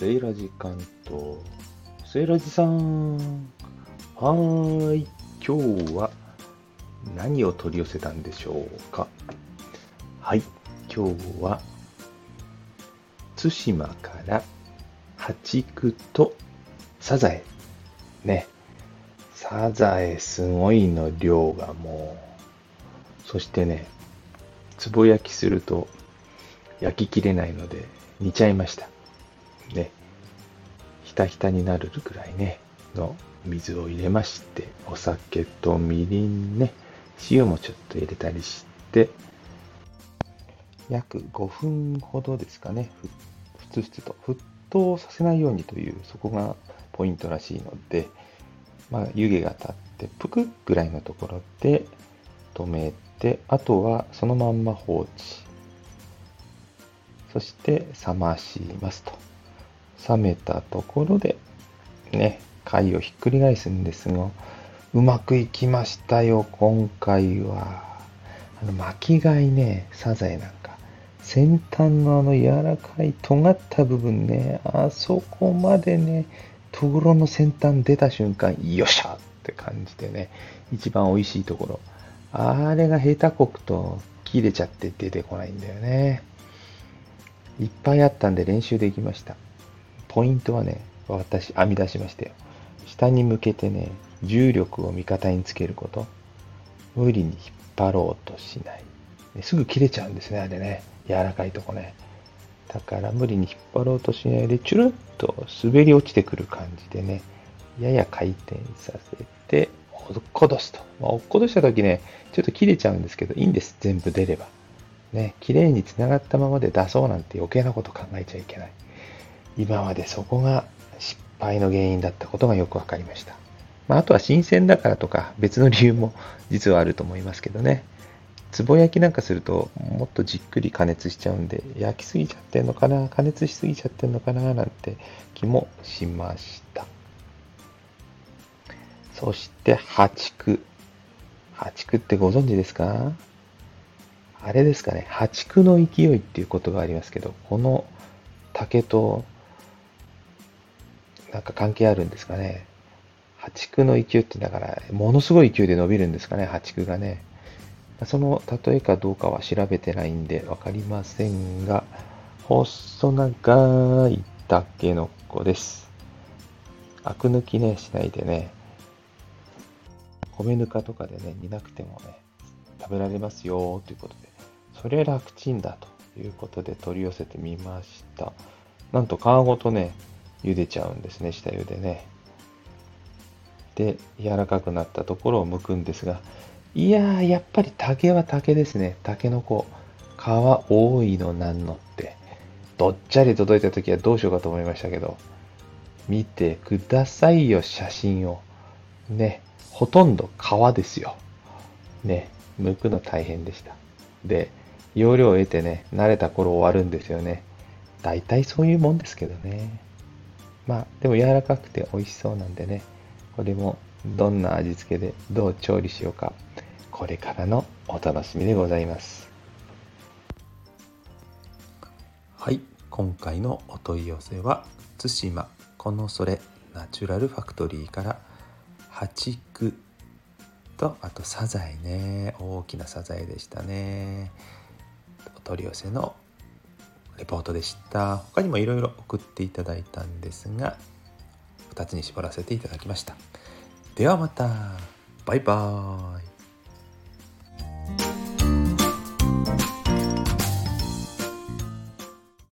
セイラジ関東。セイラジさん。はーい。今日は何を取り寄せたんでしょうか？はい。今日は対馬から八竹とサザエ。ね。サザエすごいの量がもう。そしてね、つぼ焼きすると焼ききれないので煮ちゃいました。ね、ひたひたになるくらいね、の水を入れまして、お酒とみりんね、塩もちょっと入れたりして、約5分ほどですかね、ふつふつと沸騰させないようにという、そこがポイントらしいので、まあ、湯気が立って、ぷくぐらいのところで止めて、あとはそのまんま放置。そして冷ましますと。冷めたところで、ね、貝をひっくり返すんですが、うまくいきましたよ、今回は。あの巻き貝ね、サザエなんか、先端のあの柔らかい尖った部分ね、あそこまでね、とぐろの先端出た瞬間、よっしゃって感じでね、一番美味しいところ。あれが下手こくと切れちゃって出てこないんだよね。いっぱいあったんで練習できました。ポイントはね、私編み出しましたよ。下に向けてね、重力を味方につけること。無理に引っ張ろうとしない。すぐ切れちゃうんですね、あれね。柔らかいとこね。だから無理に引っ張ろうとしないで、チュルッと滑り落ちてくる感じでね、やや回転させて、落っことすと。まあ、落っことした時ね、ちょっと切れちゃうんですけど、いいんです。全部出れば。ね、綺麗に繋がったままで出そうなんて余計なこと考えちゃいけない。今までそこが失敗の原因だったことがよく分かりました。まあ、あとは新鮮だからとか別の理由も 実はあると思いますけどね。つぼ焼きなんかするともっとじっくり加熱しちゃうんで焼きすぎちゃってんのかな加熱しすぎちゃってんのかななんて気もしました。そして八竹。八竹ってご存知ですか？あれですかね、八竹の勢いっていうことがありますけど、この竹となんか関係あるんですかね。破竹の勢いってだから、ものすごい勢いで伸びるんですかね、破竹がね。その例えかどうかは調べてないんでわかりませんが、細長いタケノコです。アク抜きね、しないでね、米ぬかとかでね、煮なくてもね、食べられますよということで、それ楽ちんだということで取り寄せてみました。なんと皮ごとね、茹でちゃうんですね、下茹でね。で、柔らかくなったところを剥くんですが、いやー、やっぱり竹は竹ですね。竹の子。皮多いのなんのって。どっちゃり届いた時はどうしようかと思いましたけど、見てくださいよ、写真を。ね、ほとんど皮ですよ。ね、剥くの大変でした。で、容量を得てね、慣れた頃終わるんですよね。大体そういうもんですけどね。まあ、でも柔らかくて美味しそうなんでね、これもどんな味付けでどう調理しようか、これからのお楽しみでございます。はい、今回のお問い合わせは、対馬。このそれナチュラルファクトリーから。八九とあとサザエね。大きなサザエでしたね。お取り寄せのレポートでした。他にもいろいろ送っていただいたんですが2つに絞らせていただきました。ではまた。バイバーイ。